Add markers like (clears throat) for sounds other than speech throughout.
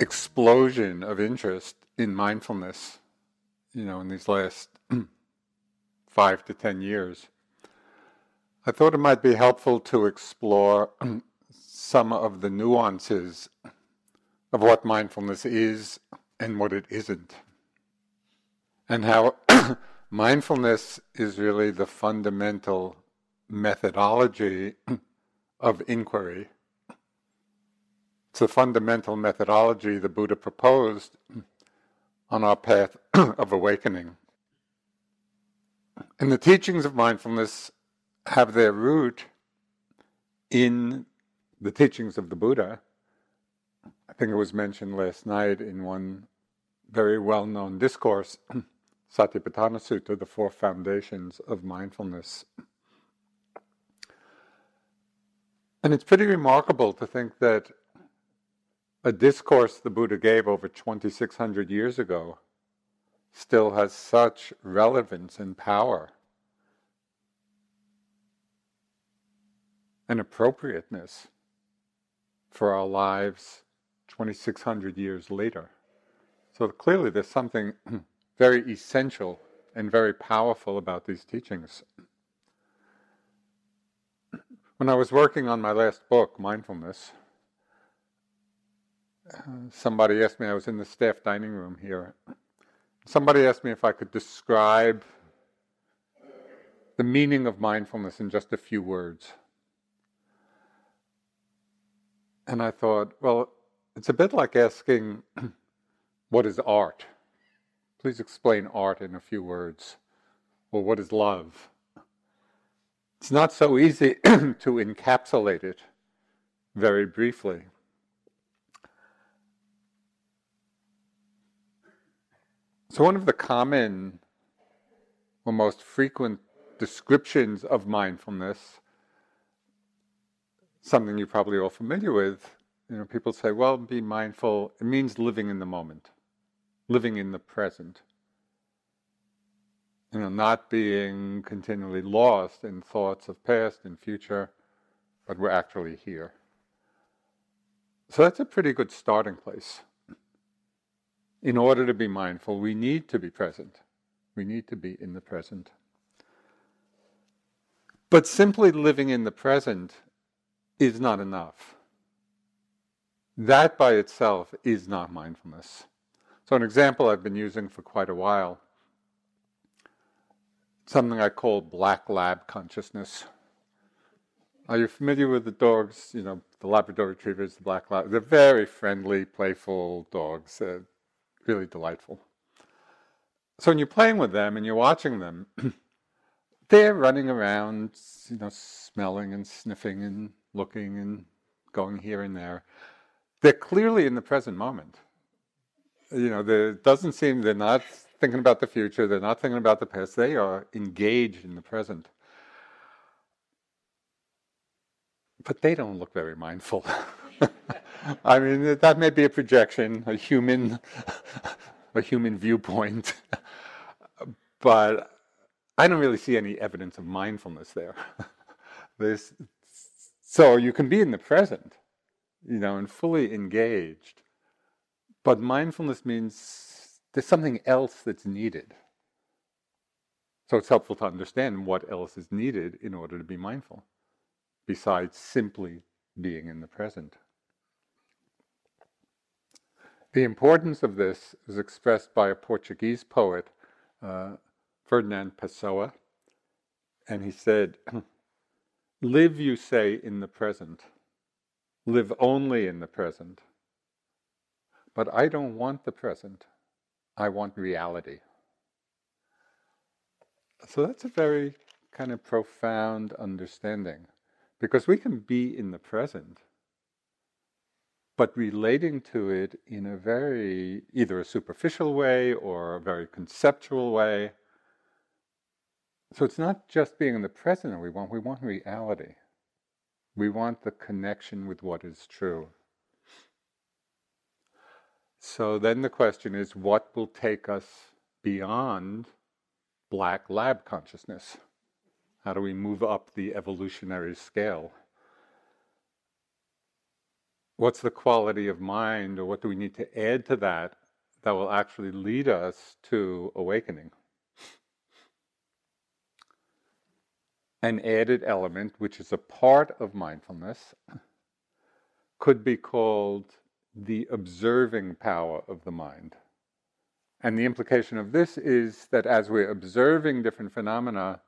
explosion of interest in mindfulness, you know, in these last (clears throat) five to ten years, I thought it might be helpful to explore (clears throat) some of the nuances of what mindfulness is and what it isn't, and how (clears throat) mindfulness is really the fundamental methodology of inquiry it's a fundamental methodology the Buddha proposed on our path (clears throat) of awakening. And the teachings of mindfulness have their root in the teachings of the Buddha. I think it was mentioned last night in one very well known discourse, (clears throat) Satipatthana Sutta, the four foundations of mindfulness. And it's pretty remarkable to think that a discourse the Buddha gave over 2,600 years ago still has such relevance and power and appropriateness for our lives 2,600 years later. So clearly, there's something (clears throat) very essential and very powerful about these teachings. (clears throat) When I was working on my last book, Mindfulness, somebody asked me, I was in the staff dining room here. Somebody asked me if I could describe the meaning of mindfulness in just a few words. And I thought, well, it's a bit like asking, (clears throat) what is art? Please explain art in a few words. Or what is love? It's not so easy (clears throat) to encapsulate it very briefly. So, one of the common or most frequent descriptions of mindfulness, something you're probably all familiar with, you know, people say, well, be mindful, it means living in the moment, living in the present. You know, not being continually lost in thoughts of past and future, but we're actually here. So that's a pretty good starting place in order to be mindful, we need to be present. We need to be in the present. But simply living in the present is not enough. That by itself is not mindfulness. So, an example I've been using for quite a while, something I call black lab consciousness. Are you familiar with the dogs? You know, the Labrador Retrievers, the black lab. They're very friendly, playful dogs. Uh, really delightful. So when you're playing with them and you're watching them, (clears throat) they're running around, you know, smelling and sniffing and looking and going here and there. They're clearly in the present moment. You know, there doesn't seem they're not thinking about the future, they're not thinking about the past, they are engaged in the present. but they don't look very mindful. (laughs) I mean, that may be a projection, a human, (laughs) a human viewpoint, (laughs) but I don't really see any evidence of mindfulness there. (laughs) this, so you can be in the present, you know, and fully engaged, but mindfulness means there's something else that's needed. So it's helpful to understand what else is needed in order to be mindful, besides simply being in the present. The importance of this is expressed by a Portuguese poet, uh, Ferdinand Pessoa, and he said, (clears throat) Live, you say, in the present. Live only in the present. But I don't want the present. I want reality. So that's a very kind of profound understanding because we can be in the present but relating to it in a very either a superficial way or a very conceptual way. So it's not just being in the present that we want, we want reality. We want the connection with what is true. So then the question is what will take us beyond black lab consciousness? How do we move up the evolutionary scale? What's the quality of mind or what do we need to add to that that will actually lead us to awakening? An added element, which is a part of mindfulness, could be called the observing power of the mind. And the implication of this is that as we're observing different phenomena,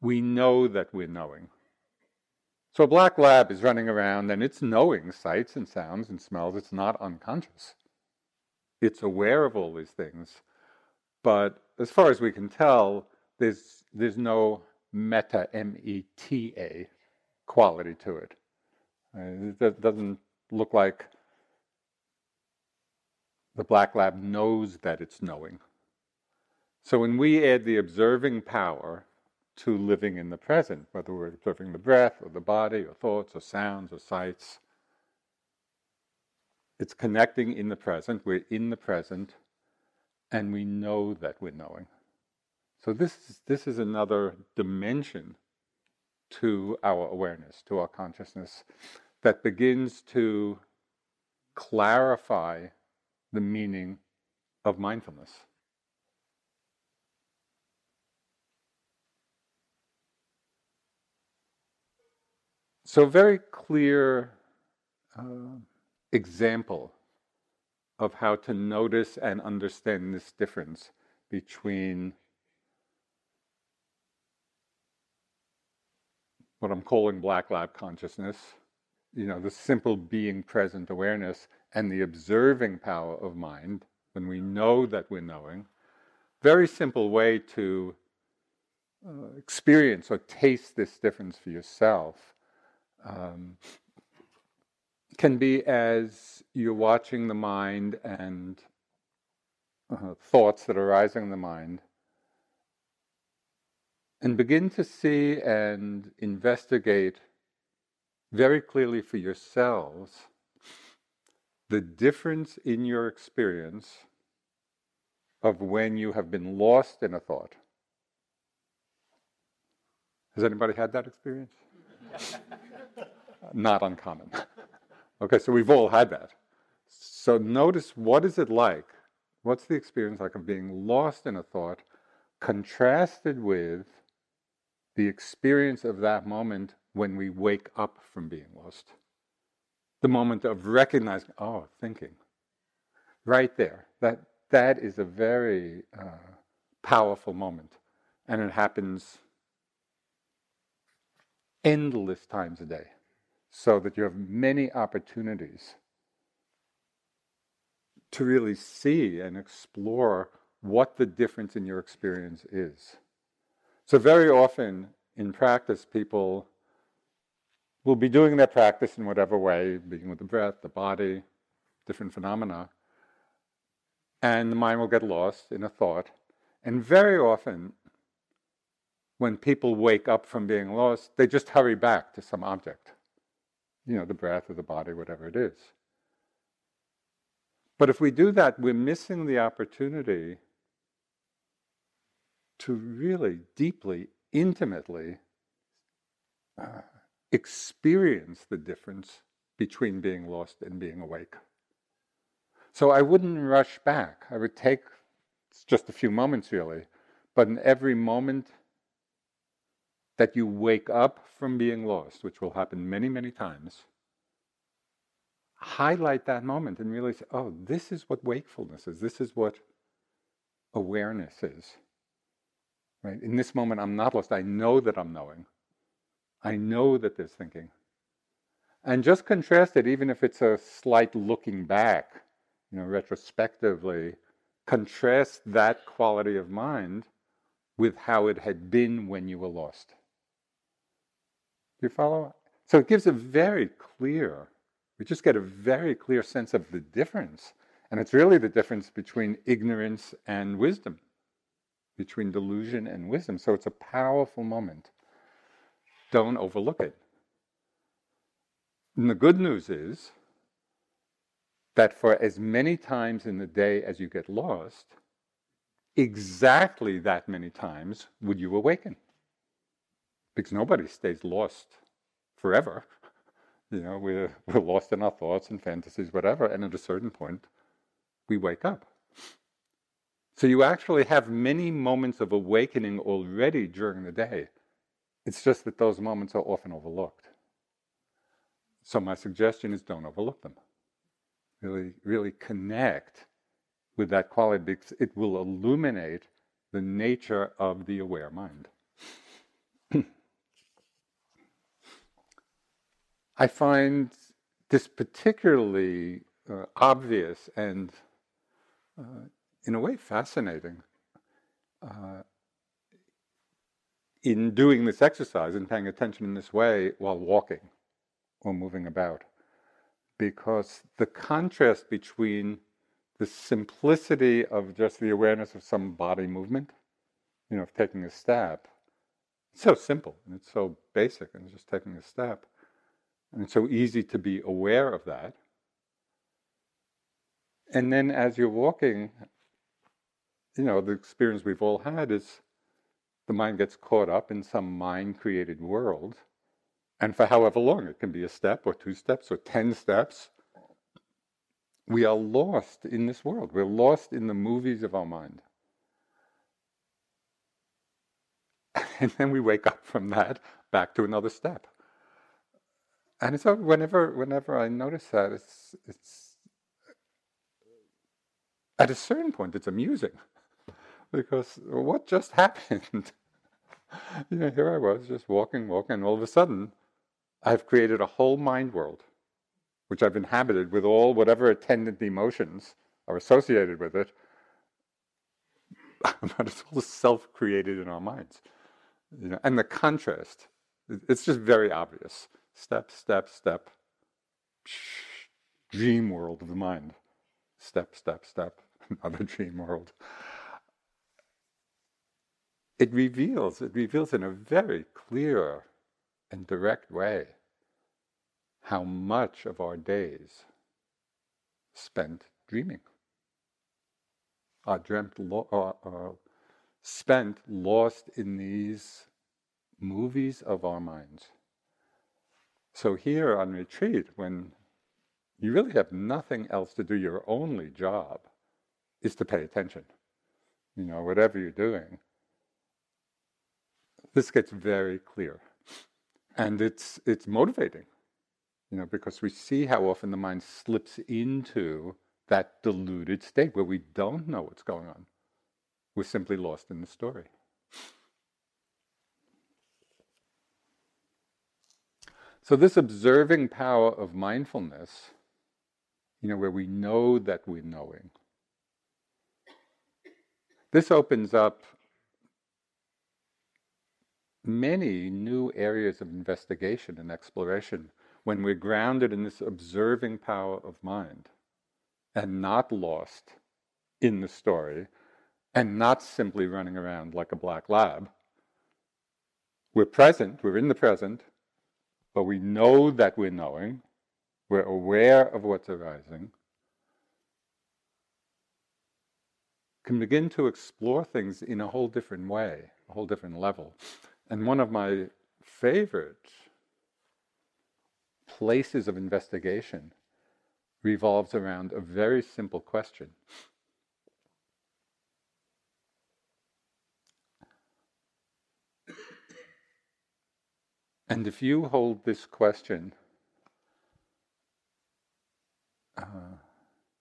we know that we're knowing. So a black lab is running around and it's knowing sights and sounds and smells. It's not unconscious. It's aware of all these things. But as far as we can tell, there's, there's no meta, M E T A, quality to it. Uh, it doesn't look like the black lab knows that it's knowing. So when we add the observing power to living in the present, whether we're observing the breath or the body or thoughts or sounds or sights. It's connecting in the present. We're in the present and we know that we're knowing. So this is, this is another dimension to our awareness, to our consciousness, that begins to clarify the meaning of mindfulness. So, very clear uh, example of how to notice and understand this difference between what I'm calling black lab consciousness, you know, the simple being present awareness, and the observing power of mind when we know that we're knowing. Very simple way to uh, experience or taste this difference for yourself um, can be as you're watching the mind and uh, thoughts that are arising in the mind, and begin to see and investigate very clearly for yourselves the difference in your experience of when you have been lost in a thought. Has anybody had that experience? (laughs) not uncommon. (laughs) okay, so we've all had that. So notice what is it like? What's the experience like of being lost in a thought contrasted with the experience of that moment when we wake up from being lost? The moment of recognizing, oh, thinking. Right there. That, that is a very uh, powerful moment. And it happens endless times a day so that you have many opportunities to really see and explore what the difference in your experience is. So, very often in practice, people will be doing their practice in whatever way, being with the breath, the body, different phenomena, and the mind will get lost in a thought. And very often, when people wake up from being lost, they just hurry back to some object you know, the breath or the body, whatever it is. But if we do that, we're missing the opportunity to really deeply, intimately uh, experience the difference between being lost and being awake. So I wouldn't rush back. I would take just a few moments really, but in every moment that you wake up from being lost, which will happen many, many times, highlight that moment and say, oh, this is what wakefulness is. This is what awareness is. Right? In this moment, I'm not lost. I know that I'm knowing. I know that there's thinking. And just contrast it, even if it's a slight looking back, you know, retrospectively, contrast that quality of mind with how it had been when you were lost. You follow? So it gives a very clear, we just get a very clear sense of the difference. And it's really the difference between ignorance and wisdom, between delusion and wisdom. So it's a powerful moment. Don't overlook it. And the good news is that for as many times in the day as you get lost, exactly that many times would you awaken. Because nobody stays lost forever. You know, we're, we're lost in our thoughts and fantasies, whatever, and at a certain point, we wake up. So you actually have many moments of awakening already during the day. It's just that those moments are often overlooked. So my suggestion is don't overlook them. Really, really connect with that quality because it will illuminate the nature of the aware mind. (laughs) I find this particularly uh, obvious and, uh, in a way, fascinating uh, in doing this exercise and paying attention in this way while walking or moving about. Because the contrast between the simplicity of just the awareness of some body movement, you know, of taking a step, it's so simple and it's so basic and just taking a step. And it's so easy to be aware of that. And then as you're walking, you know, the experience we've all had is the mind gets caught up in some mind created world and for however long, it can be a step or two steps or 10 steps, we are lost in this world. We're lost in the movies of our mind. (laughs) And then we wake up from that back to another step. And so whenever whenever I notice that, it's it's at a certain point it's amusing. (laughs) because what just (laughs) happened? you know, here I was just walking, walking, and all of a sudden I've created a whole mind world, which I've inhabited with all whatever attendant emotions are associated with it. (laughs) but it's all self created in our minds. You know, and the contrast, it's just very obvious. Step, step, step. Dream world of the mind. Step, step, step. (laughs) Another dream world. It reveals, it reveals in a very clear and direct way how much of our days spent dreaming are dreamt lo- uh, uh, spent lost in these movies of our minds so here on retreat when you really have nothing else to do your only job is to pay attention. You know whatever you're doing this gets very clear. And it's it's motivating you know because we see how often the mind slips into that deluded state where we don't know what's going on. We're simply lost in the story so this observing power of mindfulness you know where we know that we're knowing this opens up many new areas of investigation and exploration when we're grounded in this observing power of mind and not lost in the story and not simply running around like a black lab. We're present, we're in the present, but we know that we're knowing, we're aware of what's arising, can begin to explore things in a whole different way, a whole different level. And one of my favorite places of investigation revolves around a very simple question. And if you hold this question uh,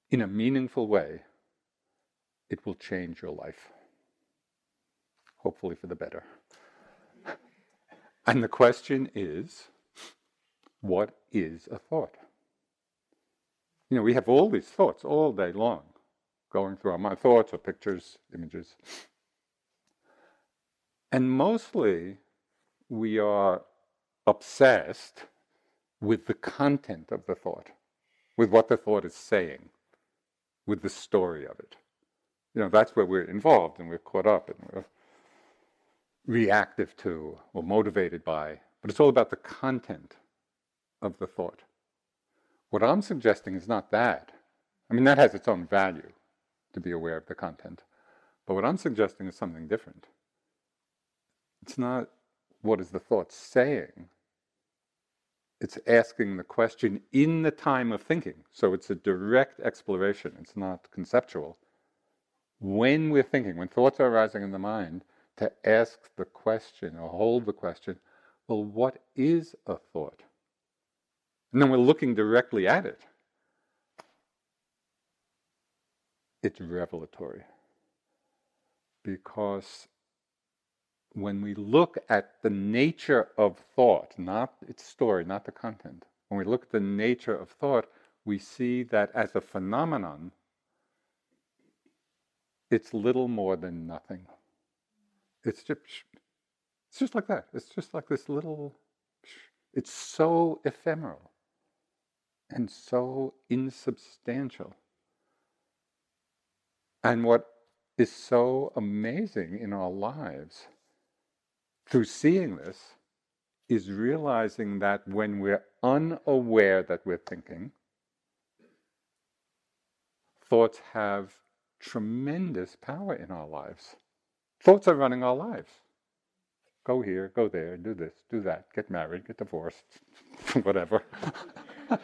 in a meaningful way, it will change your life. Hopefully, for the better. and the question is what is a thought? You know, we have all these thoughts all day long going through our mind thoughts or pictures, images. And mostly we are obsessed with the content of the thought, with what the thought is saying, with the story of it. You know, that's where we're involved and we're caught up and we're reactive to or motivated by. But it's all about the content of the thought. What I'm suggesting is not that. I mean, that has its own value to be aware of the content. But what I'm suggesting is something different. It's not what is the thought saying, it's asking the question in the time of thinking. So it's a direct exploration, it's not conceptual. When we're thinking, when thoughts are arising in the mind, to ask the question or hold the question, well, what is a thought? And then we're looking directly at it. It's revelatory. Because when we look at the nature of thought, not its story, not the content, when we look at the nature of thought, we see that as a phenomenon, it's little more than nothing. It's just, it's just like that. It's just like this little, it's so ephemeral and so insubstantial. And what is so amazing in our lives through seeing this is realizing that when we're unaware that we're thinking, thoughts have tremendous power in our lives. Thoughts are running our lives. Go here, go there, do this, do that, get married, get divorced, (laughs) whatever. (laughs)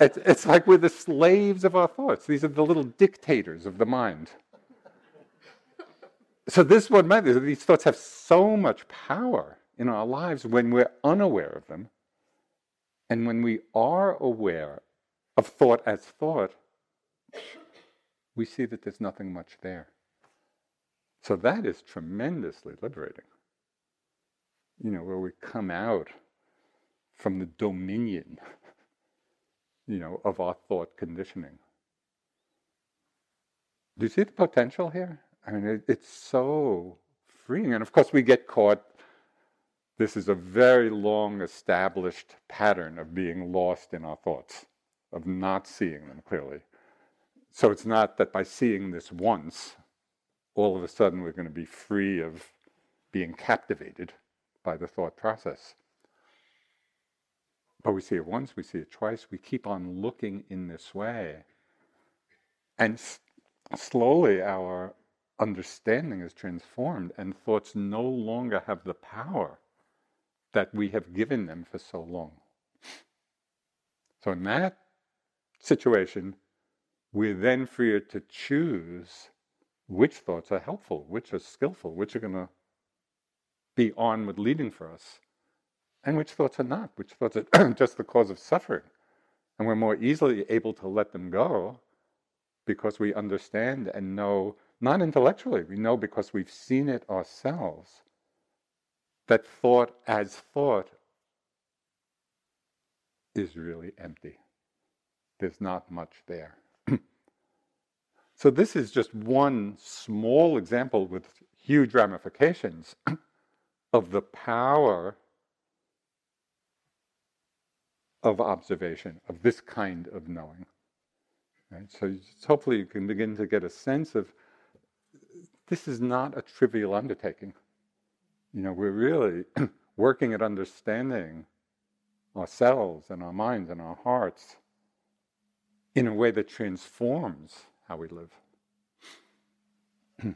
it's, it's like we're the slaves of our thoughts. These are the little dictators of the mind so this is what matters. These thoughts have so much power in our lives when we're unaware of them. And when we are aware of thought as thought, we see that there's nothing much there. So that is tremendously liberating. You know, where we come out from the dominion, (laughs) you know, of our thought conditioning. Do you see the potential here? I mean, it, it's so freeing. And of course, we get caught. This is a very long established pattern of being lost in our thoughts, of not seeing them clearly. So it's not that by seeing this once, all of a sudden we're going to be free of being captivated by the thought process. But we see it once, we see it twice, we keep on looking in this way. And s- slowly our understanding is transformed and thoughts no longer have the power that we have given them for so long. So, in that situation, we're then freer to choose which thoughts are helpful, which are skillful, which are going to be on with leading for us, and which thoughts are not, which thoughts are (clears throat) just the cause of suffering. And we're more easily able to let them go because we understand and know not intellectually, we know because we've seen it ourselves that thought as thought is really empty. There's not much there. (clears throat) so, this is just one small example with huge ramifications (clears throat) of the power of observation, of this kind of knowing. Right? So, hopefully, you can begin to get a sense of this is not a trivial undertaking. You know, we're really (clears throat) working at understanding ourselves and our minds and our hearts in a way that transforms how we live. (clears throat)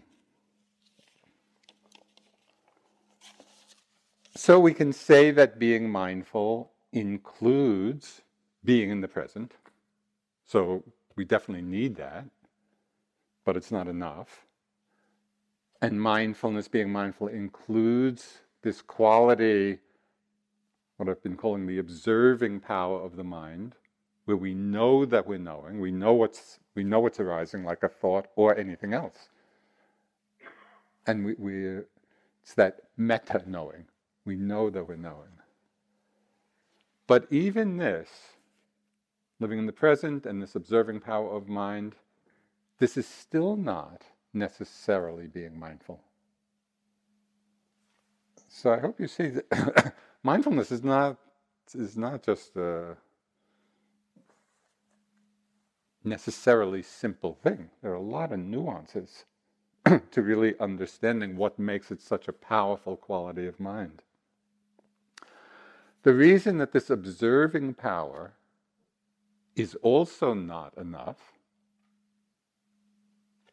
so we can say that being mindful includes being in the present. So we definitely need that, but it's not enough. And mindfulness, being mindful, includes this quality, what I've been calling the observing power of the mind, where we know that we're knowing, we know what's we know what's arising, like a thought or anything else. And we, we it's that meta knowing. We know that we're knowing. But even this, living in the present and this observing power of mind, this is still not necessarily being mindful. So I hope you see that (coughs) mindfulness is not is not just a necessarily simple thing. There are a lot of nuances (coughs) to really understanding what makes it such a powerful quality of mind. The reason that this observing power is also not enough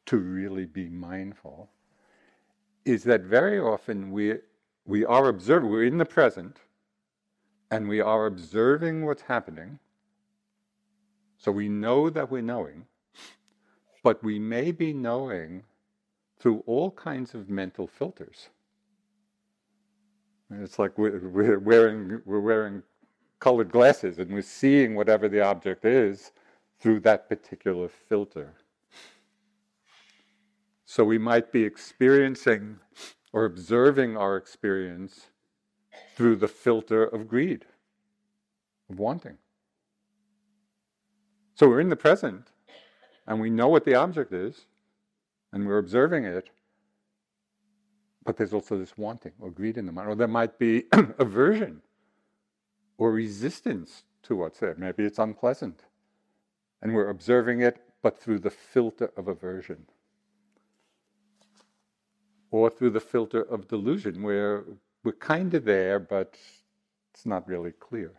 to really be mindful is that very often we, we are observing, we're in the present, and we are observing what's happening. So we know that we're knowing, but we may be knowing through all kinds of mental filters. It's like we're, wearing, we're wearing colored glasses and we're seeing whatever the object is through that particular filter. So we might be experiencing or observing our experience through the filter of greed, of wanting. So we're in the present and we know what the object is and we're observing it, but there's also this wanting or greed in the mind, or there might be (clears throat) aversion or resistance to what's there. Maybe it's unpleasant. And we're observing it, but through the filter of aversion. Or through the filter of delusion, where we're kind of there, but it's not really clear.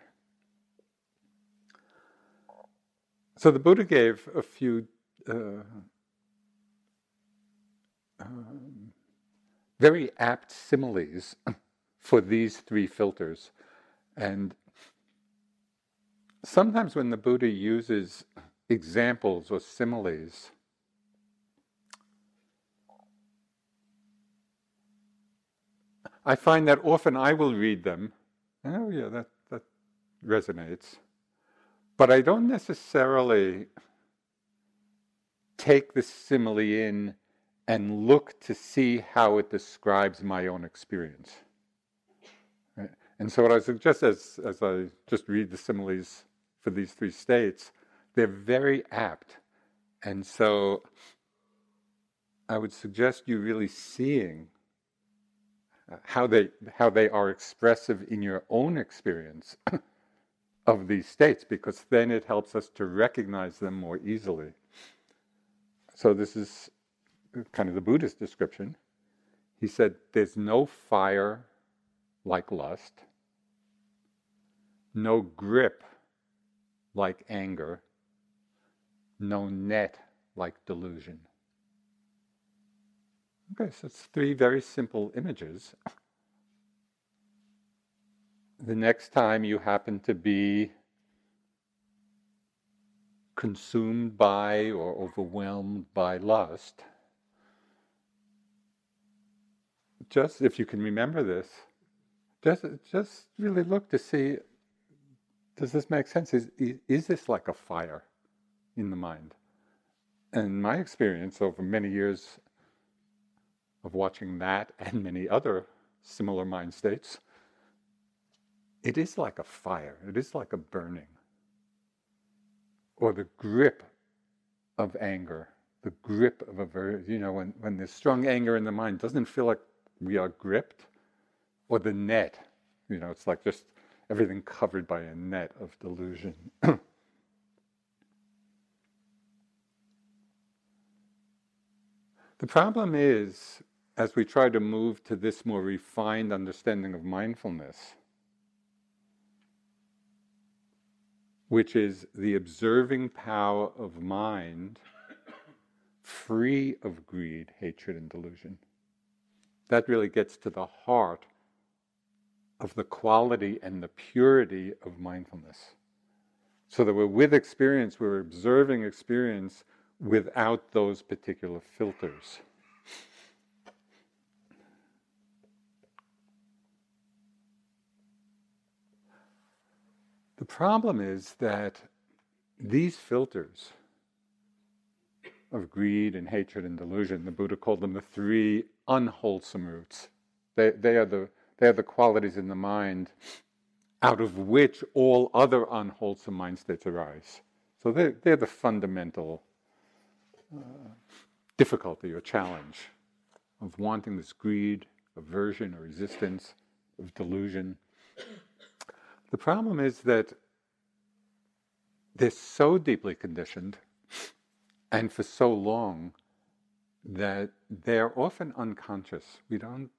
So the Buddha gave a few uh, um, very apt similes (laughs) for these three filters. And sometimes when the Buddha uses examples or similes, I find that often I will read them. Oh, yeah, that, that resonates. But I don't necessarily take the simile in and look to see how it describes my own experience. Right? And so, what I suggest as, as I just read the similes for these three states, they're very apt. And so, I would suggest you really seeing how they, how they are expressive in your own experience (coughs) of these states, because then it helps us to recognize them more easily. So, this is kind of the Buddhist description, he said, There's no fire like lust, no grip like anger, no net like delusion. Okay, so it's three very simple images. The next time you happen to be consumed by or overwhelmed by lust, just if you can remember this, just just really look to see does this make sense? Is is this like a fire in the mind? And my experience over many years of watching that and many other similar mind states, it is like a fire. It is like a burning. Or the grip of anger, the grip of a you know, when, when there's strong anger in the mind, doesn't feel like we are gripped, or the net. You know, it's like just everything covered by a net of delusion. (clears throat) the problem is as we try to move to this more refined understanding of mindfulness, which is the observing power of mind free of greed, hatred, and delusion. That really gets to the heart of the quality and the purity of mindfulness. So that we're with experience, we're observing experience without those particular filters. The problem is that these filters of greed and hatred and delusion, the Buddha called them the three unwholesome roots. They, they, are the, they are the qualities in the mind out of which all other unwholesome mind states arise. So they're, they're the fundamental difficulty or challenge of wanting this greed, aversion, or resistance, of delusion. The problem is that they're so deeply conditioned and for so long that they're often unconscious. We don't,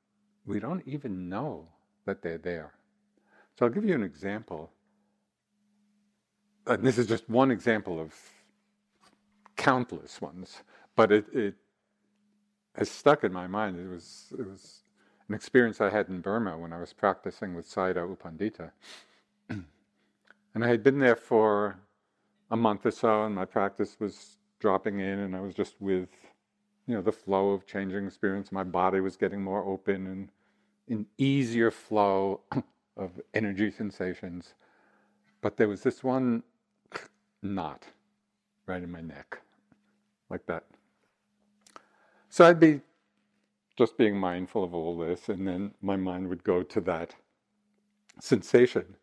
we don't even know that they're there. So I'll give you an example. And this is just one example of countless ones, but it, it has stuck in my mind. It was, it was an experience I had in Burma when I was practicing with Sayadaw U Pandita. (clears throat) and I had been there for a month or so, and my practice was dropping in, and I was just with, you know, the flow of changing experience. My body was getting more open and an easier flow (clears throat) of energy sensations. But there was this one (clears throat) knot right in my neck, like that. So I'd be just being mindful of all this, and then my mind would go to that sensation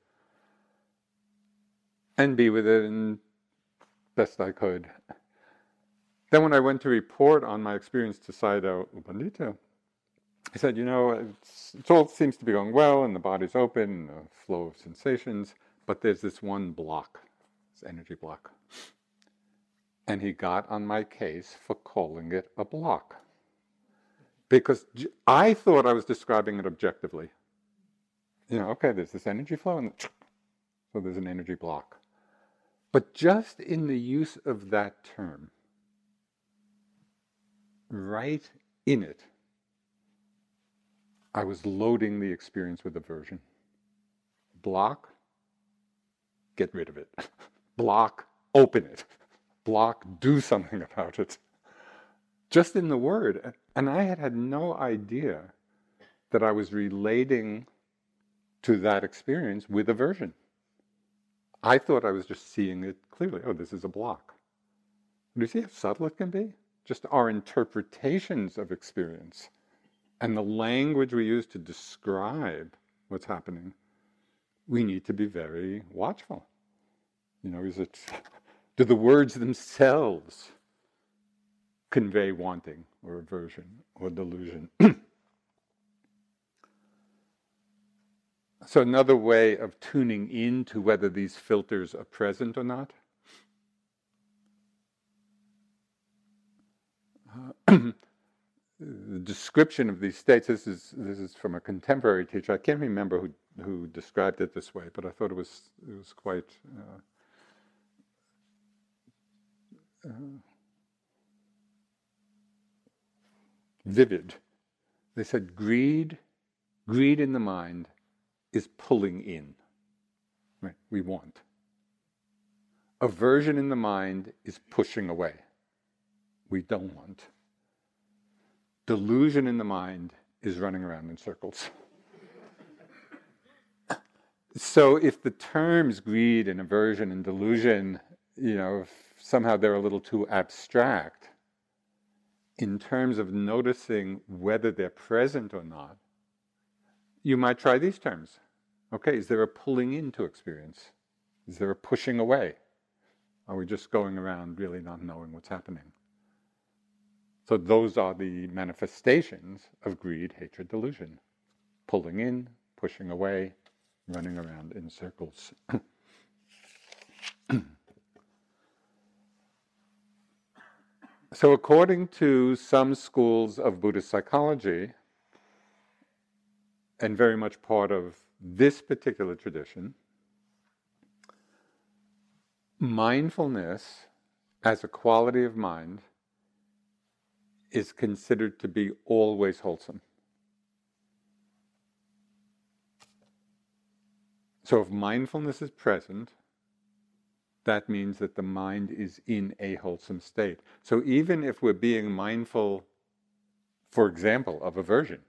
and be with it and best I could. Then when I went to report on my experience to Sayadaw U I said, you know, it all seems to be going well, and the body's open, and the flow of sensations, but there's this one block, this energy block. And he got on my case for calling it a block. Because I thought I was describing it objectively. You know, okay, there's this energy flow, and so there's an energy block. But just in the use of that term, right in it, I was loading the experience with aversion. Block, get rid of it. (laughs) Block, open it. Block, do something (laughs) about it. Just in the word. And I had had no idea that I was relating to that experience with aversion. I thought I was just seeing it clearly. Oh, this is a block. Do you see how subtle it can be? Just our interpretations of experience and the language we use to describe what's happening, we need to be very watchful. You know, is it, do the words themselves convey wanting or aversion or delusion? (clears throat) So, another way of tuning in to whether these filters are present or not. (clears throat) The description of these states. This is this is from a contemporary teacher. I can't remember who who described it this way, but I thought it was it was quite. Uh, Uh-huh. vivid. They said greed, greed in the mind is pulling in. Right? We want. Aversion in the mind is pushing away. We don't want. Delusion in the mind is running around in circles. (laughs) so if the terms greed and aversion and delusion, you know, somehow they're a little too abstract, in terms of noticing whether they're present or not, you might try these terms Okay, is there a pulling into experience? Is there a pushing away? Are we just going around really not knowing what's happening? So, those are the manifestations of greed, hatred, delusion pulling in, pushing away, running around in circles. (clears throat) So, according to some schools of Buddhist psychology, and very much part of this particular tradition, mindfulness as a quality of mind is considered to be always wholesome. So, if mindfulness is present, that means that the mind is in a wholesome state. So even if we're being mindful, for example, of aversion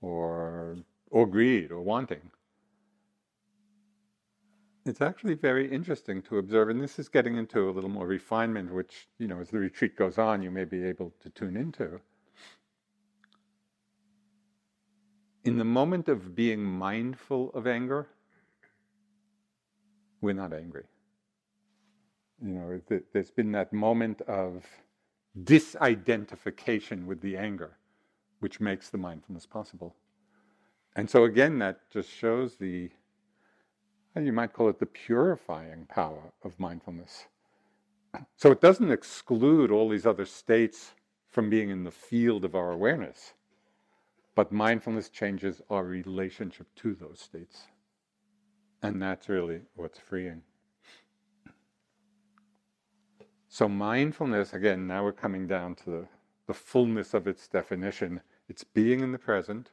or, or greed or wanting, it's actually very interesting to observe, and this is getting into a little more refinement, which, you know, as the retreat goes on, you may be able to tune into. In the moment of being mindful of anger, we're not angry you know, there's been that moment of disidentification with the anger, which makes the mindfulness possible. And so, again, that just shows the, uh, you might call it the purifying power of mindfulness. So, it doesn't exclude all these other states from being in the field of our awareness, but mindfulness changes our relationship to those states. And that's really what's freeing. So, mindfulness, again, now we're coming down to the, the fullness of its definition. It's being in the present.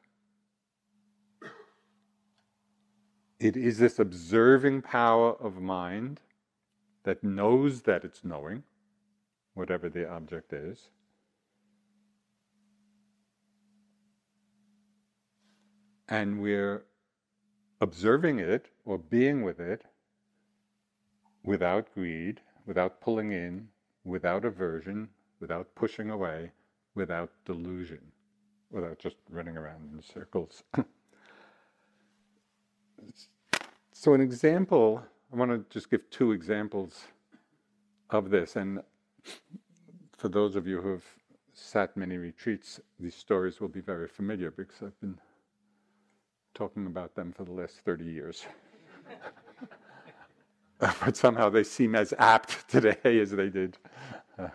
It is this observing power of mind that knows that it's knowing, whatever the object is. And we're observing it or being with it without greed, without pulling in, without aversion, without pushing away, without delusion, without just running around in circles. (laughs) so, an example, I want to just give two examples of this. And for those of you who have sat many retreats, these stories will be very familiar because I've been talking about them for the last 30 years. (laughs) (laughs) but somehow they seem as apt (laughs) today as they did uh,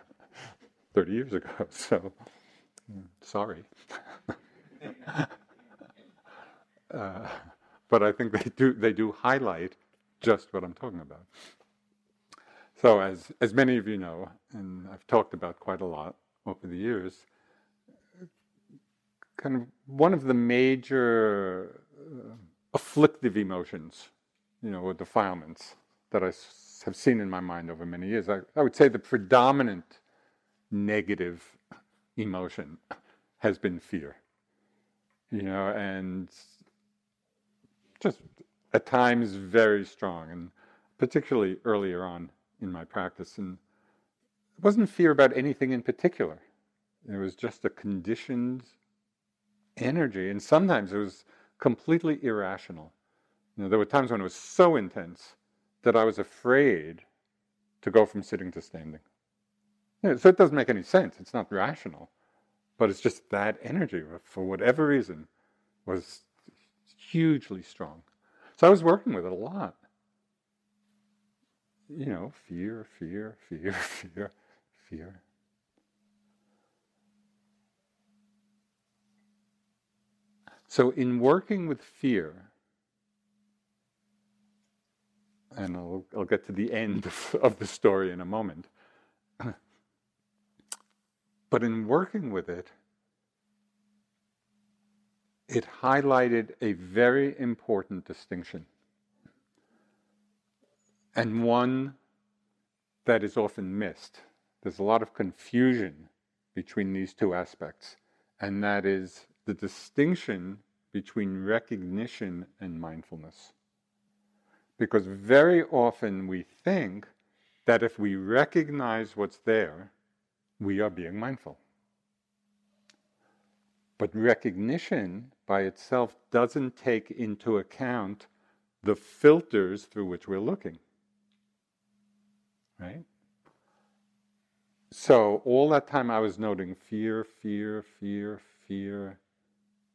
30 years ago. (laughs) So, mm, sorry. uh, but I think they do they do highlight just what I'm talking about. So, as as many of you know, and I've talked about quite a lot over the years, kind of one of the major uh, afflictive emotions, you know, or defilements that I have seen in my mind over many years. I, I would say the predominant negative emotion has been fear. You know, and just at times very strong, and particularly earlier on in my practice. And it wasn't fear about anything in particular, it was just a conditioned energy. And sometimes it was completely irrational. You know, there were times when it was so intense that I was afraid to go from sitting to standing. So it doesn't make any sense. It's not rational. But it's just that energy, for whatever reason, was hugely strong. So I was working with it a lot. You know, fear, fear, (laughs) fear, fear, fear. So, in working with fear, and I'll, I'll get to the end of, of the story in a moment. (clears throat) but in working with it, it highlighted a very important distinction, and one that is often missed. There's a lot of confusion between these two aspects, and that is the distinction between recognition and mindfulness. Because very often we think that if we recognize what's there, we are being mindful. But recognition by itself doesn't take into account the filters through which we're looking. Right? So, all that time I was noting fear, fear, fear, fear.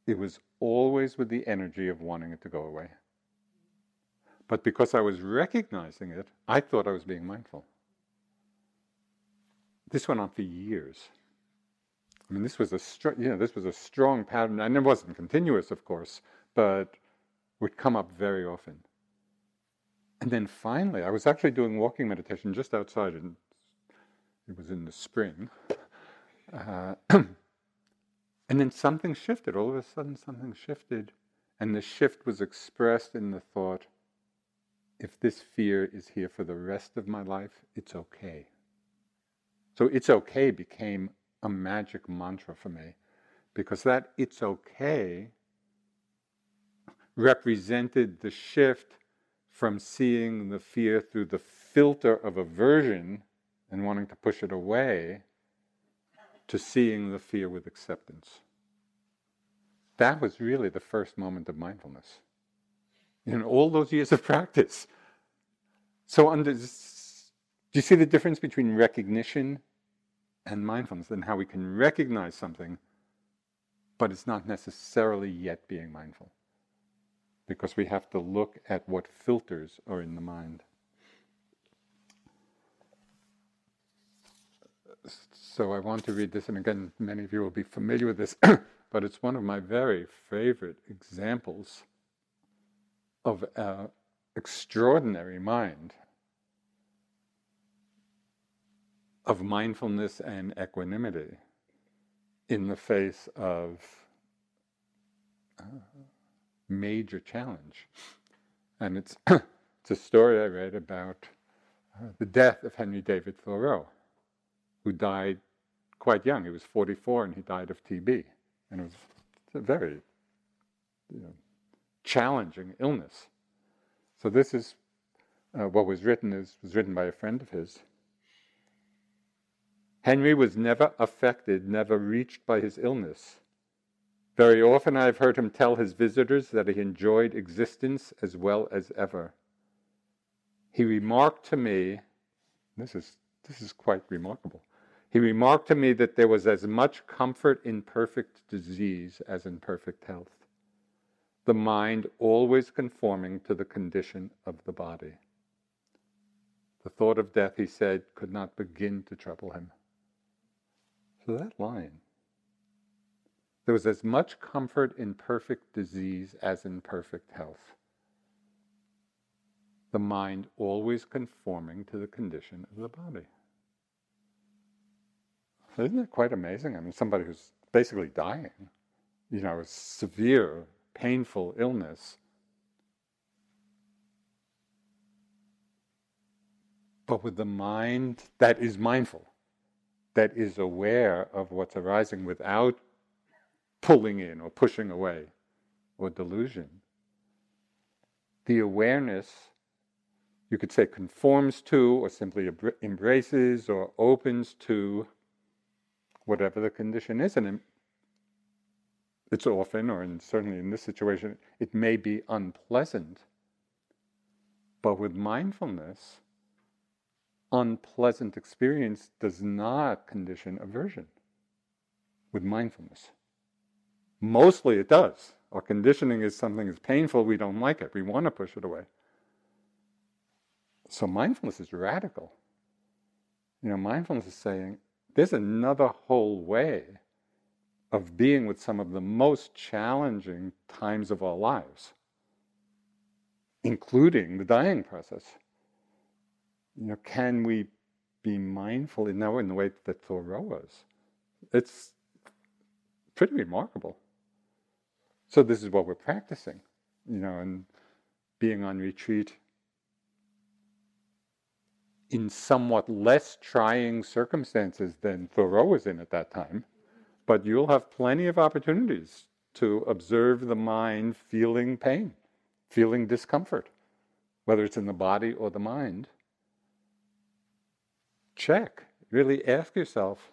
It was always with the energy of wanting it to go away. But because I was recognizing it, I thought I was being mindful. this went on for years. I mean, this was a str- you know, this was a strong pattern, and it wasn't continuous, of course, but would come up very often. And then finally, I was actually doing walking meditation just outside, and it was in the spring. Uh, (clears throat) and then something shifted. All of a sudden, something shifted, and the shift was expressed in the thought if this fear is here for the rest of my life, it's okay. So, it's okay became a magic mantra for me because that it's okay represented the shift from seeing the fear through the filter of aversion and wanting to push it away to seeing the fear with acceptance. That was really the first moment of mindfulness in all those years of practice. So, under, do you see the difference between recognition and mindfulness and how we can recognize something, but it's not necessarily yet being mindful? Because we have to look at what filters are in the mind. So, I want to read this, and again, many of you will be familiar with this, (coughs) but it's one of my very favorite examples of uh, extraordinary mind, of mindfulness and equanimity in the face of uh, major challenge. And it's, (clears throat) it's a story I read about uh, the death of Henry David Thoreau, who died quite young. He was 44 and he died of TB. And it was a very you know, challenging illness. So this is uh, what was written is was written by a friend of his. Henry was never affected, never reached by his illness. Very often I have heard him tell his visitors that he enjoyed existence as well as ever. He remarked to me, this is, this is quite remarkable. He remarked to me that there was as much comfort in perfect disease as in perfect health the mind always conforming to the condition of the body. The thought of death, he said, could not begin to trouble him. So that line, there was as much comfort in perfect disease as in perfect health. The mind always conforming to the condition of the body. Isn't that quite amazing? I mean, somebody who's basically dying, you know, severe painful illness. But with the mind that is mindful, that is aware of what's arising without pulling in or pushing away or delusion. The awareness, you could say, conforms to or simply embraces or opens to whatever the condition is. And it's often, or in, certainly in this situation, it may be unpleasant. But with mindfulness, unpleasant experience does not condition aversion with mindfulness. Mostly it does. Our conditioning is something that's painful, we don't like it, we want to push it away. So mindfulness is radical. You know, mindfulness is saying, there's another whole way of being with some of the most challenging times of our lives, including the dying process. You know, can we be mindful in, now in the way that Thoreau was? It's pretty remarkable. So this is what we're practicing, you know, and being on retreat in somewhat less trying circumstances than Thoreau was in at that time but you'll have plenty of opportunities to observe the mind feeling pain, feeling discomfort, whether it's in the body or the mind. Check, really ask yourself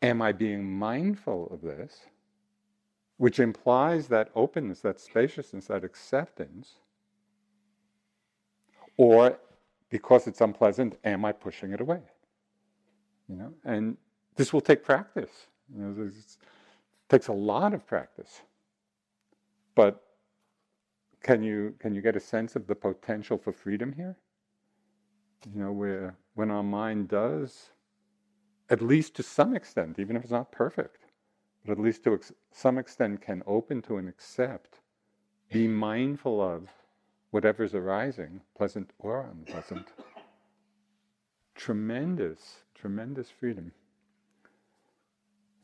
Am I being mindful of this? Which implies that openness, that spaciousness, that acceptance. Or because it's unpleasant, am I pushing it away? You know, and this will take practice. You know, it takes a lot of practice. But can you can you get a sense of the potential for freedom here? You know, where when our mind does at least to some extent, even if it's not perfect, but at least to ex- some extent can open to and accept, be mindful of whatever's arising, pleasant or unpleasant. Tremendous, tremendous freedom.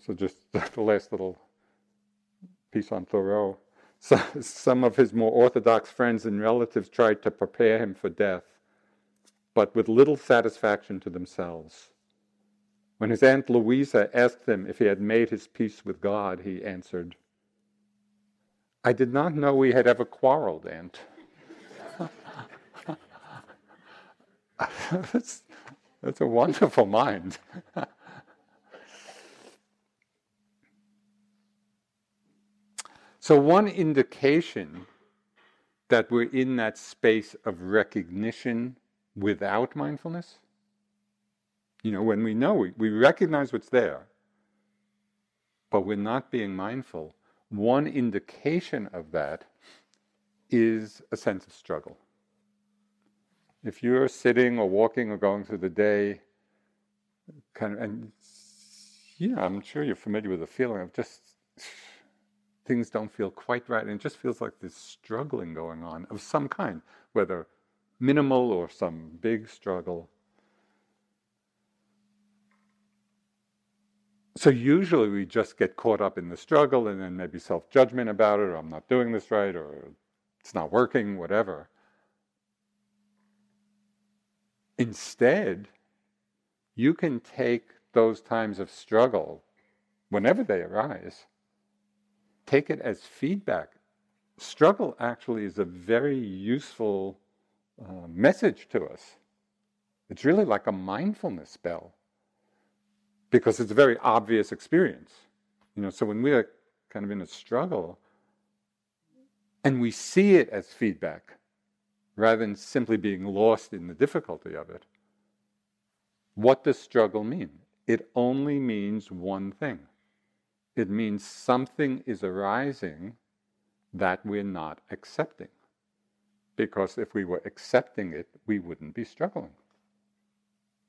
So, just (laughs) the last little piece on Thoreau. (laughs) So, some of his more orthodox friends and relatives tried to prepare him for death, but with little satisfaction to themselves. When his Aunt Louisa asked him if he had made his peace with God, he answered, I did not know we had ever quarreled, Aunt. (laughs) that's, that's a wonderful mind. So, one indication that we're in that space of recognition without mindfulness, you know, when we know, we, we recognize what's there, but we're not being mindful, one indication of that is a sense of struggle. If you're sitting or walking or going through the day, kind of, and know, I'm sure you're familiar with the feeling of just things don't feel quite right, and it just feels like there's struggling going on of some kind, whether minimal or some big struggle. So usually we just get caught up in the struggle and then maybe self judgment about it, or I'm not doing this right, or it's not working, whatever. Instead, you can take those times of struggle, whenever they arise, take it as feedback. Struggle actually is a very useful uh, message to us. It's really like a mindfulness bell because it's a very obvious experience. You know, so when we are kind of in a struggle and we see it as feedback, rather than simply being lost in the difficulty of it. What does struggle mean? It only means one thing it means something is arising that we're not accepting. Because if we were accepting it, we wouldn't be struggling. (laughs)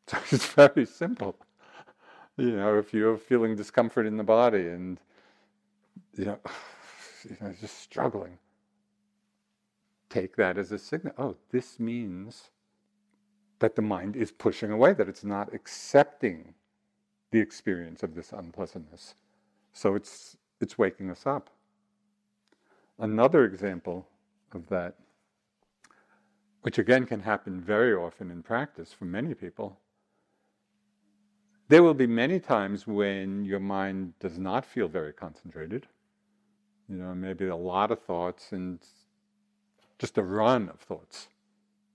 So it's very simple. You know, if you're feeling discomfort in the body and you know, (sighs) you know just struggling, take that as a signal. Oh, this means that the mind is pushing away, that it's not accepting the experience of this unpleasantness. So it's, it's waking us up. Another example of that, which again can happen very often in practice for many people, there will be many times when your mind does not feel very concentrated. You know, maybe a lot of thoughts and just a run of thoughts.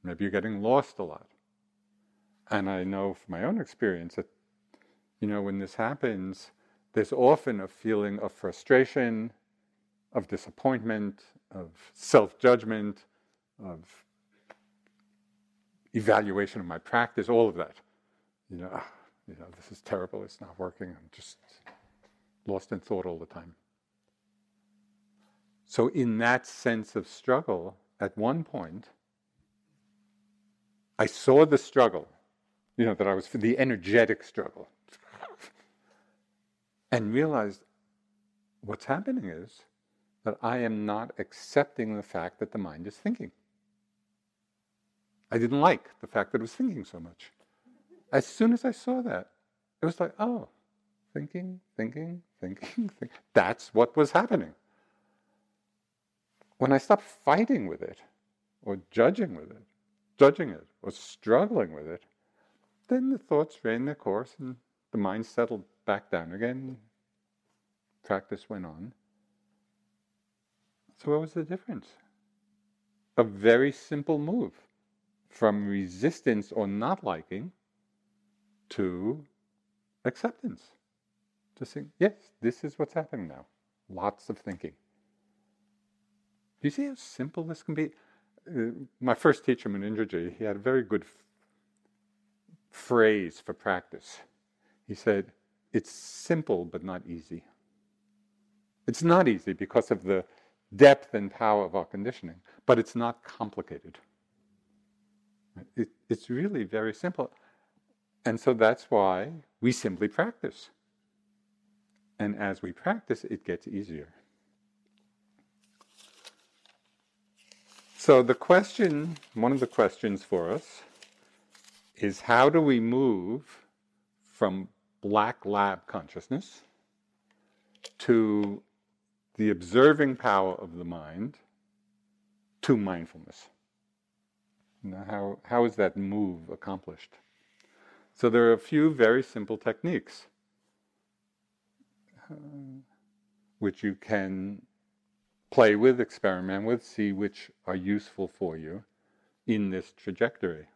Maybe you're getting lost a lot. And I know from my own experience that, you know, when this happens, there's often a feeling of frustration, of disappointment, of self judgment, of evaluation of my practice, all of that. You know, ah, you know, this is terrible, it's not working, I'm just lost in thought all the time. So, in that sense of struggle, at one point, I saw the struggle, you know, that I was the energetic struggle, and realized what's happening is that I am not accepting the fact that the mind is thinking. I didn't like the fact that it was thinking so much. As soon as I saw that, it was like, oh, thinking, thinking, thinking, (laughs) thinking. That's what was happening. When I stopped fighting with it, or judging with it, judging it, or struggling with it, then the thoughts ran their course and the mind settled back down again. Practice went on. So, what was the difference? A very simple move from resistance or not liking to acceptance. To say, yes, this is what's happening now. Lots of thinking. Do you see how simple this can be? Uh, my first teacher, Munindraji, he had a very good f- phrase for practice. He said, It's simple but not easy. It's not easy because of the depth and power of our conditioning, but it's not complicated. It, it's really very simple. And so that's why we simply practice. And as we practice, it gets easier. So, the question, one of the questions for us, is how do we move from black lab consciousness to the observing power of the mind to mindfulness? Now, how, how is that move accomplished? So, there are a few very simple techniques uh, which you can play with, experiment with, see which are useful for you in this trajectory.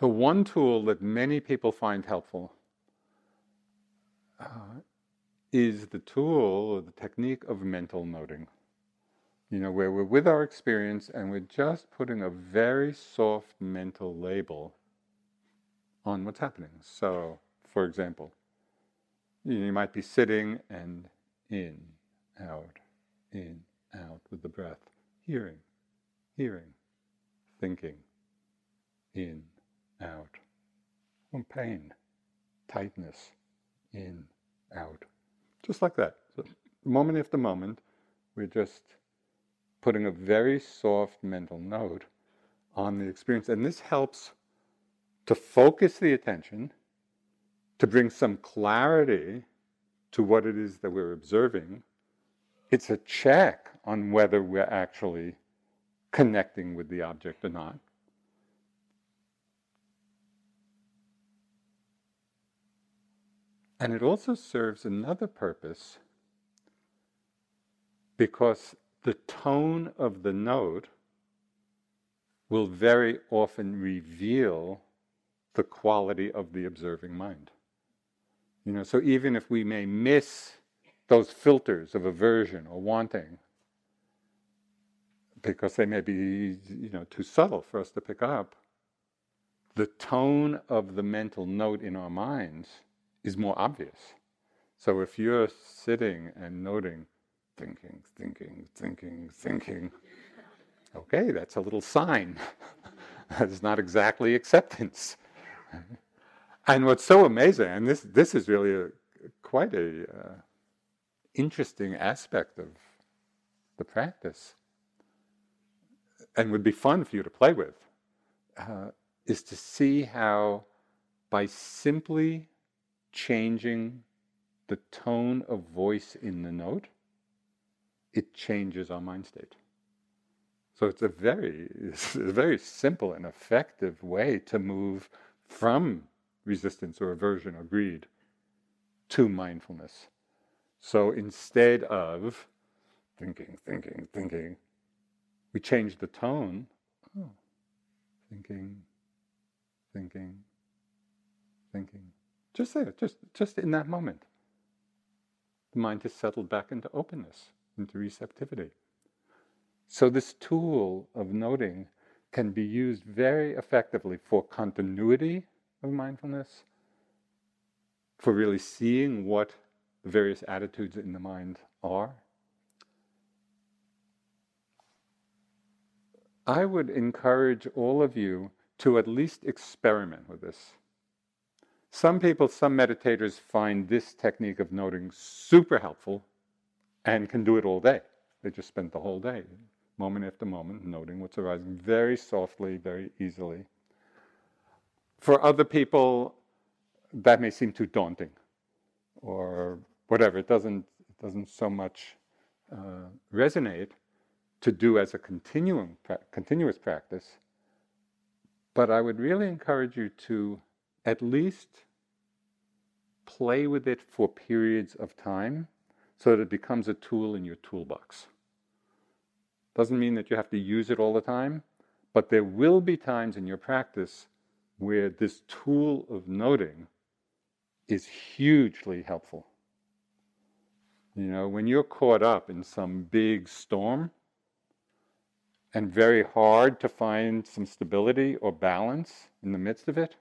So, one tool that many people find helpful uh, is the tool or the technique of mental noting. You know, where we're with our experience and we're just putting a very soft mental label on what's happening. So, for example, you might be sitting and in, out, in, out with the breath, hearing, hearing, thinking, in, out. From pain, tightness, in, out. Just like that. So moment after moment, we're just putting a very soft mental note on the experience. And this helps to focus the attention, to bring some clarity to what it is that we're observing. It's a check on whether we're actually connecting with the object or not. And it also serves another purpose because the tone of the note will very often reveal the quality of the observing mind. You know, so even if we may miss those filters of aversion or wanting, because they may be, you know, too subtle for us to pick up, the tone of the mental note in our minds is more obvious. So if you're sitting and noting, thinking, thinking, thinking, thinking, okay, that's a little sign. (laughs) that's not exactly acceptance. and what's so amazing, and this this is really a, quite a uh, interesting aspect of the practice, and would be fun for you to play with, uh, is to see how by simply changing the tone of voice in the note, it changes our mind state. So it's a very, it's a very simple and effective way to move from resistance or aversion or greed to mindfulness. So instead of thinking, thinking, thinking, we change the tone. Oh, thinking, thinking, thinking. Just there, just, just in that moment. The mind has settled back into openness, into receptivity. So, this tool of noting can be used very effectively for continuity of mindfulness, for really seeing what the various attitudes in the mind are. I would encourage all of you to at least experiment with this. Some people, some meditators find this technique of noting super helpful and can do it all day. They just spend the whole day, moment after moment, noting what's arising very softly, very easily. For other people, that may seem too daunting or whatever. It doesn't, it doesn't so much uh, resonate to do as a continuum, pra- continuous practice. But I would really encourage you to at least play with it for periods of time so that it becomes a tool in your toolbox. Doesn't mean that you have to use it all the time, but there will be times in your practice where this tool of noting is hugely helpful. You know, when you're caught up in some big storm and very hard to find some stability or balance in the midst of it,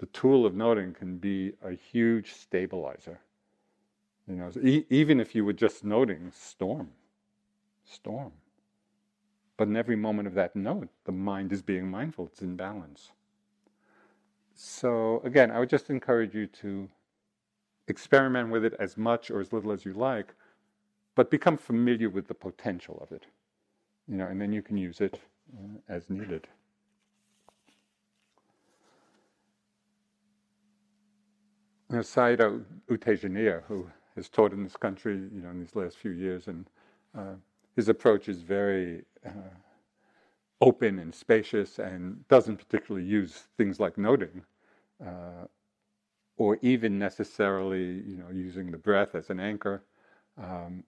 the tool of noting can be a huge stabilizer. You know, e- even if you were just noting storm, storm. But in every moment of that note, the mind is being mindful, it's in balance. So, again, I would just encourage you to experiment with it as much or as little as you like, but become familiar with the potential of it. You know, and then you can use it uh, as needed. You know, Sayadaw U Tejaniya, who has taught in this country, you know, in these last few years, and uh, his approach is very uh, open and spacious, and doesn't particularly use things like noting, uh, or even necessarily, you know, using the breath as an anchor. Um,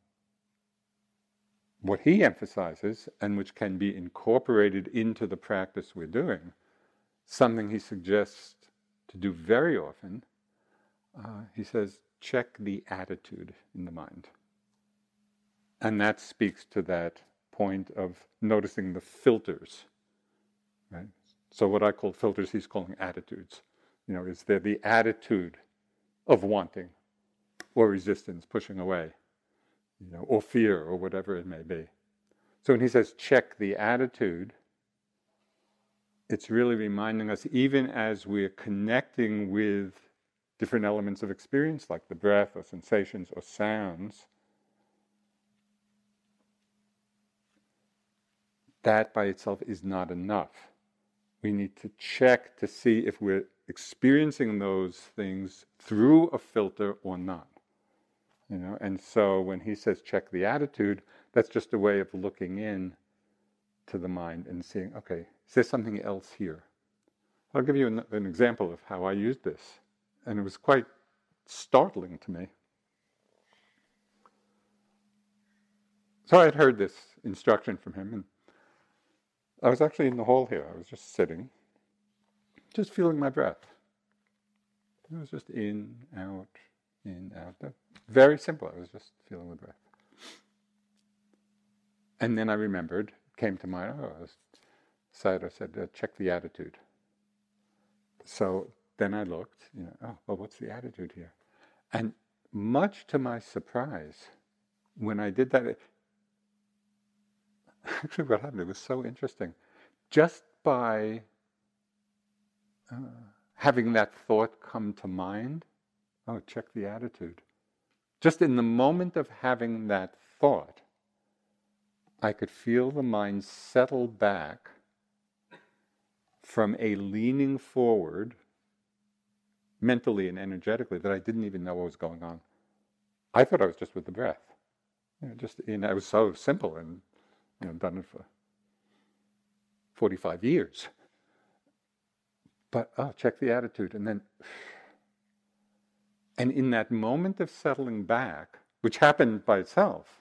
what he emphasizes, and which can be incorporated into the practice we're doing, something he suggests to do very often, uh, he says, check the attitude in the mind. And that speaks to that point of noticing the filters. Right? So what I call filters, he's calling attitudes. You know, is there the attitude of wanting or resistance, pushing away? you know, or fear, or whatever it may be. So when he says check the attitude, it's really reminding us, even as we're connecting with different elements of experience, like the breath, or sensations, or sounds, that by itself is not enough. We need to check to see if we're experiencing those things through a filter or not. You know, and so when he says check the attitude, that's just a way of looking in to the mind and seeing, okay, is there something else here? I'll give you an, an example of how I used this, and it was quite startling to me. So I had heard this instruction from him, and I was actually in the hall here. I was just sitting, just feeling my breath. It was just in, out, in, out. Very simple. I was just feeling the breath. And then I remembered, came to mind, oh, I I said, uh, check the attitude. So then I looked, you know, oh, well, what's the attitude here? And much to my surprise, when I did that, it, (laughs) actually what happened, it was so interesting. Just by uh, having that thought come to mind, Oh, check the attitude. Just in the moment of having that thought, I could feel the mind settle back from a leaning forward mentally and energetically that I didn't even know what was going on. I thought I was just with the breath. You know, just you know, it was so simple and you know, done it for 45 years. But oh, check the attitude and then and in that moment of settling back, which happened by itself,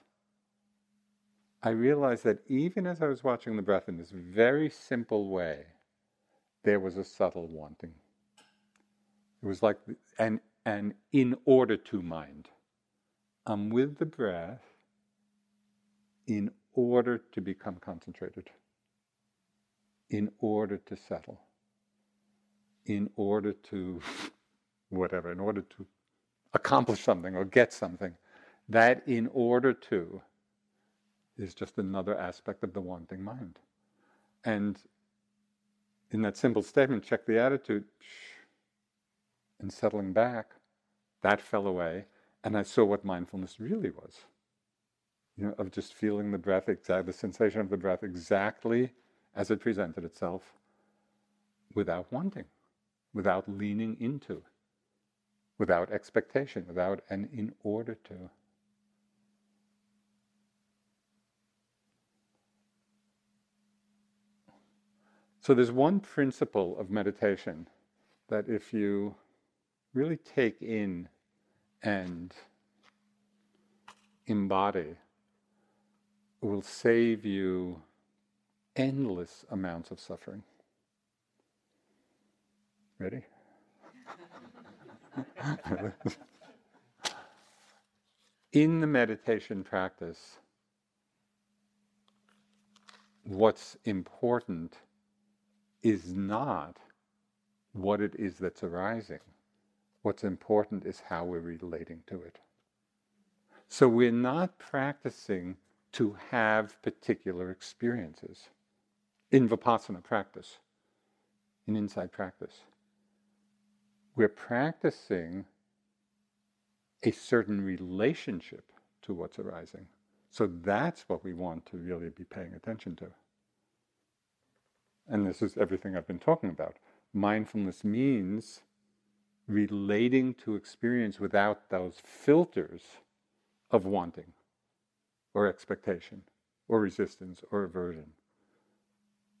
I realized that even as I was watching the breath in this very simple way, there was a subtle wanting. It was like an, an in order to mind. I'm with the breath in order to become concentrated, in order to settle, in order to (laughs) whatever, in order to accomplish something or get something. That in order to is just another aspect of the wanting mind. And in that simple statement, check the attitude, and settling back, that fell away, and I saw what mindfulness really was. You know, of just feeling the breath, exact, the sensation of the breath exactly as it presented itself, without wanting, without leaning into without expectation, without an in order to. So there's one principle of meditation that if you really take in and embody, will save you endless amounts of suffering. Ready? (laughs) in the meditation practice, what's important is not what it is that's arising. What's important is how we're relating to it. So we're not practicing to have particular experiences in vipassana practice, in insight practice. we're practicing a certain relationship to what's arising. So that's what we want to really be paying attention to. And this is everything I've been talking about. Mindfulness means relating to experience without those filters of wanting or expectation or resistance or aversion.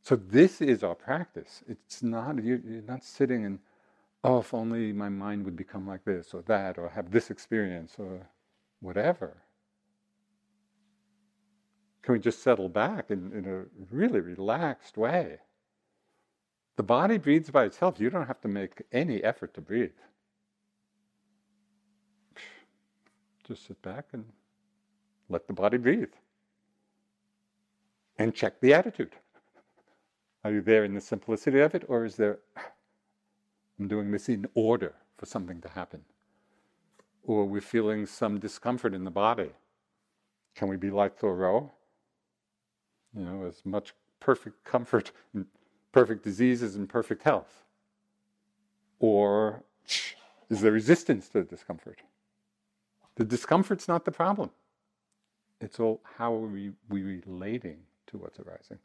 So this is our practice. It's not you're, not sitting and oh, if only my mind would become like this or that or have this experience or whatever. Can we just settle back in, in a really relaxed way? The body breathes by itself. You don't have to make any effort to breathe. Just sit back and let the body breathe. And check the attitude. Are you there in the simplicity of it, or is there, I'm doing this in order for something to happen? Or we're feeling some discomfort in the body. Can we be like Thoreau? You know, as much perfect comfort (laughs) perfect diseases and perfect health? Or is there resistance to the discomfort? The discomfort's not the problem. It's all how are we, we relating to what's arising.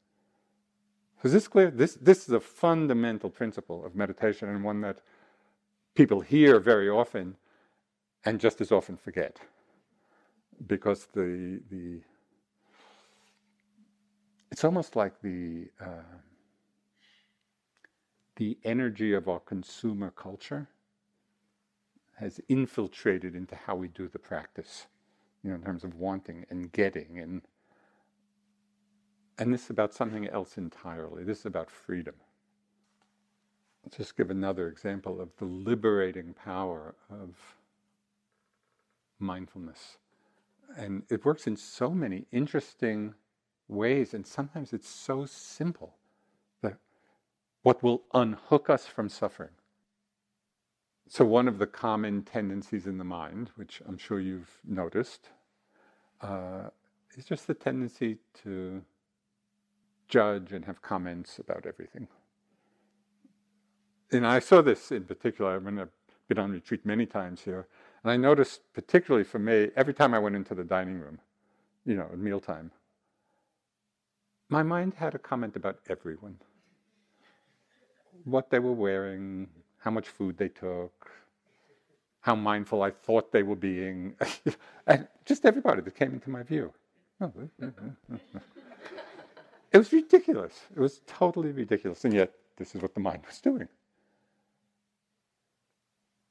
Is this clear? This, this is a fundamental principle of meditation and one that people hear very often and just as often forget. Because the, the it's almost like the, uh, the energy of our consumer culture has infiltrated into how we do the practice, you know, in terms of wanting and getting and and this is about something else entirely. This is about freedom. Let's just give another example of the liberating power of mindfulness. And it works in so many interesting ways, and sometimes it's so simple what will unhook us from suffering so, one of the common tendencies in the mind, which I'm sure you've noticed, uh, is just the tendency to judge and have comments about everything. And I saw this in particular. I've been on retreat many times here, and I noticed, particularly for me, every time I went into the dining room, you know, at mealtime, my mind had a comment about everyone what they were wearing, how much food they took, how mindful I thought they were being, (laughs) and just everybody that came into my view. (laughs) it was ridiculous. It was totally ridiculous, and yet this is what the mind was doing.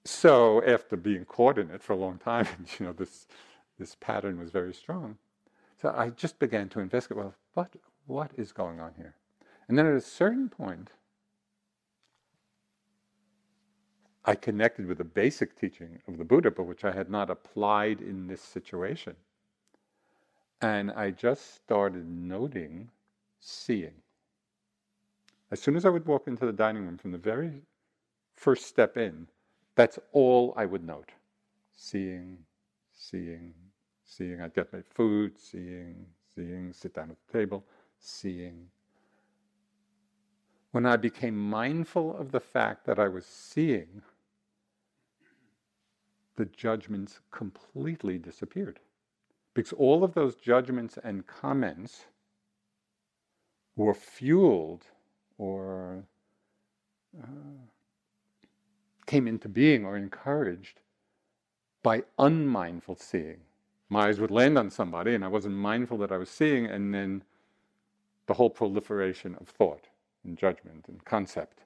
So after being caught in it for a long time, (laughs) you know, this this pattern was very strong. So I just began to investigate. Well, what what is going on here? And then at a certain point, I connected with the basic teaching of the Buddha, but which I had not applied in this situation. And I just started noting seeing. As soon as I would walk into the dining room from the very first step in, that's all I would note. Seeing, seeing, seeing. I'd get my food, seeing, seeing, sit down at the table, seeing. When I became mindful of the fact that I was seeing, the judgments completely disappeared. Because all of those judgments and comments were fueled or uh, came into being or encouraged by unmindful seeing. My eyes would land on somebody and I wasn't mindful that I was seeing, and then the whole proliferation of thought and judgment and concept.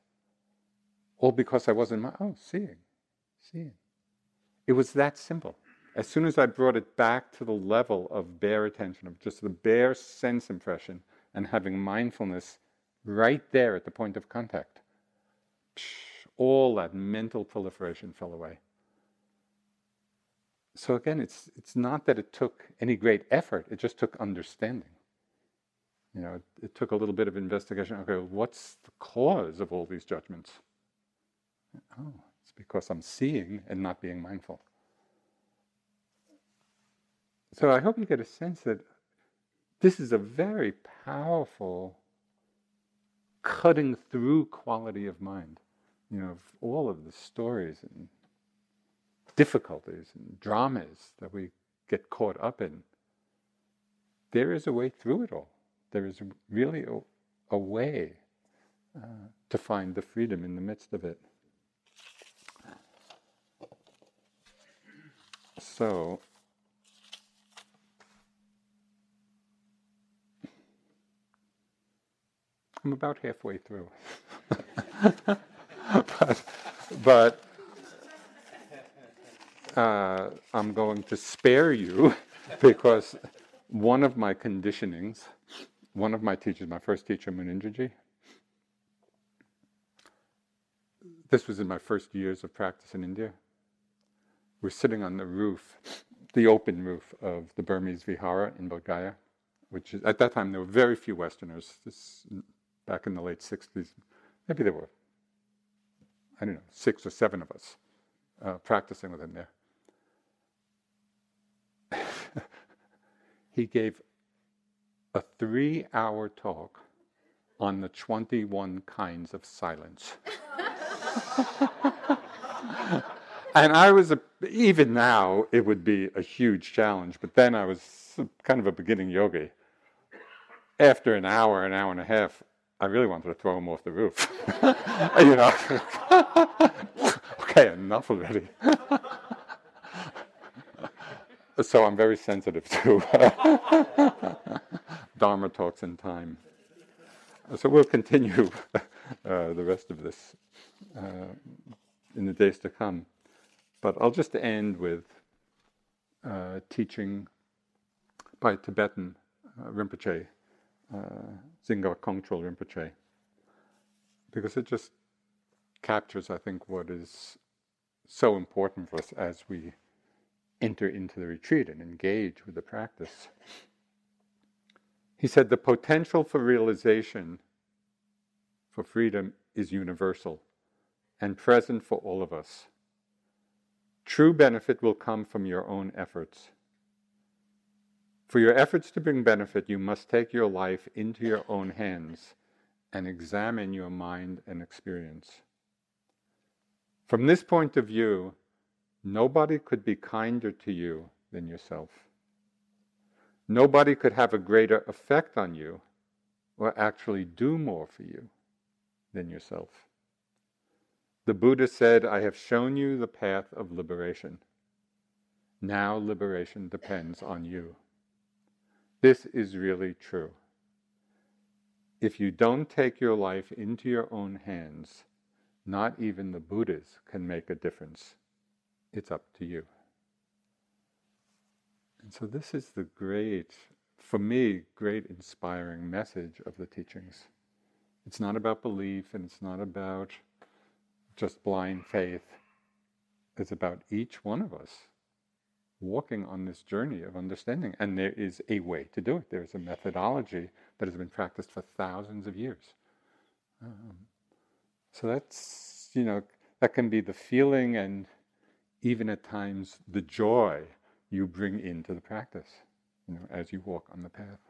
All because I wasn't, oh, seeing, seeing. It was that simple. As soon as I brought it back to the level of bare attention, of just the bare sense impression, and having mindfulness right there at the point of contact, all that mental proliferation fell away. So again, it's, it's not that it took any great effort, it just took understanding. You know, it, it took a little bit of investigation. Okay, what's the cause of all these judgments? Oh, because I'm seeing and not being mindful. So I hope you get a sense that this is a very powerful cutting through quality of mind. you know, of all of the stories and difficulties and dramas that we get caught up in, there is a way through it all. There is really a, a way uh, to find the freedom in the midst of it. So, I'm about halfway through. (laughs) but, but uh, I'm going to spare you (laughs) because one of my conditionings, one of my teachers, my first teacher, Munindraji, this was in my first years of practice in India. We're sitting on the roof, the open roof of the Burmese Vihara in Bodh which is, at that time there were very few Westerners. This back in the late 60s. Maybe there were, I don't know, six or seven of us uh, practicing with him there. (laughs) he gave a three hour talk on the 21 kinds of silence. (laughs) and I was, a, even now, it would be a huge challenge, but then I was kind of a beginning yogi. After an hour, an hour and a half, I really wanted to throw him off the roof. (laughs) you know, (laughs) okay, enough already. (laughs) so I'm very sensitive to Dharma talks in time. So we'll continue uh, the rest of this uh, in the days to come. But I'll just end with uh, teaching by Tibetan uh, Rinpoche uh, Kongtrul Rinpoche, because it just captures, I think, what is so important for us as we enter into the retreat and engage with the practice. He said the potential for realization for freedom is universal and present for all of us. True benefit will come from your own efforts. For your efforts to bring benefit, you must take your life into your own hands and examine your mind and experience. From this point of view, nobody could be kinder to you than yourself. Nobody could have a greater effect on you or actually do more for you than yourself. The Buddha said, I have shown you the path of liberation. Now liberation depends on you. This is really true. If you don't take your life into your own hands, not even the Buddhas can make a difference. It's up to you. And so, this is the great, for me, great inspiring message of the teachings. It's not about belief and it's not about just blind faith. It's about each one of us walking on this journey of understanding. And there is a way to do it. There's a methodology that has been practiced for thousands of years. Um, so that's, you know, that can be the feeling and even at times the joy you bring into the practice, you know, as you walk on the path.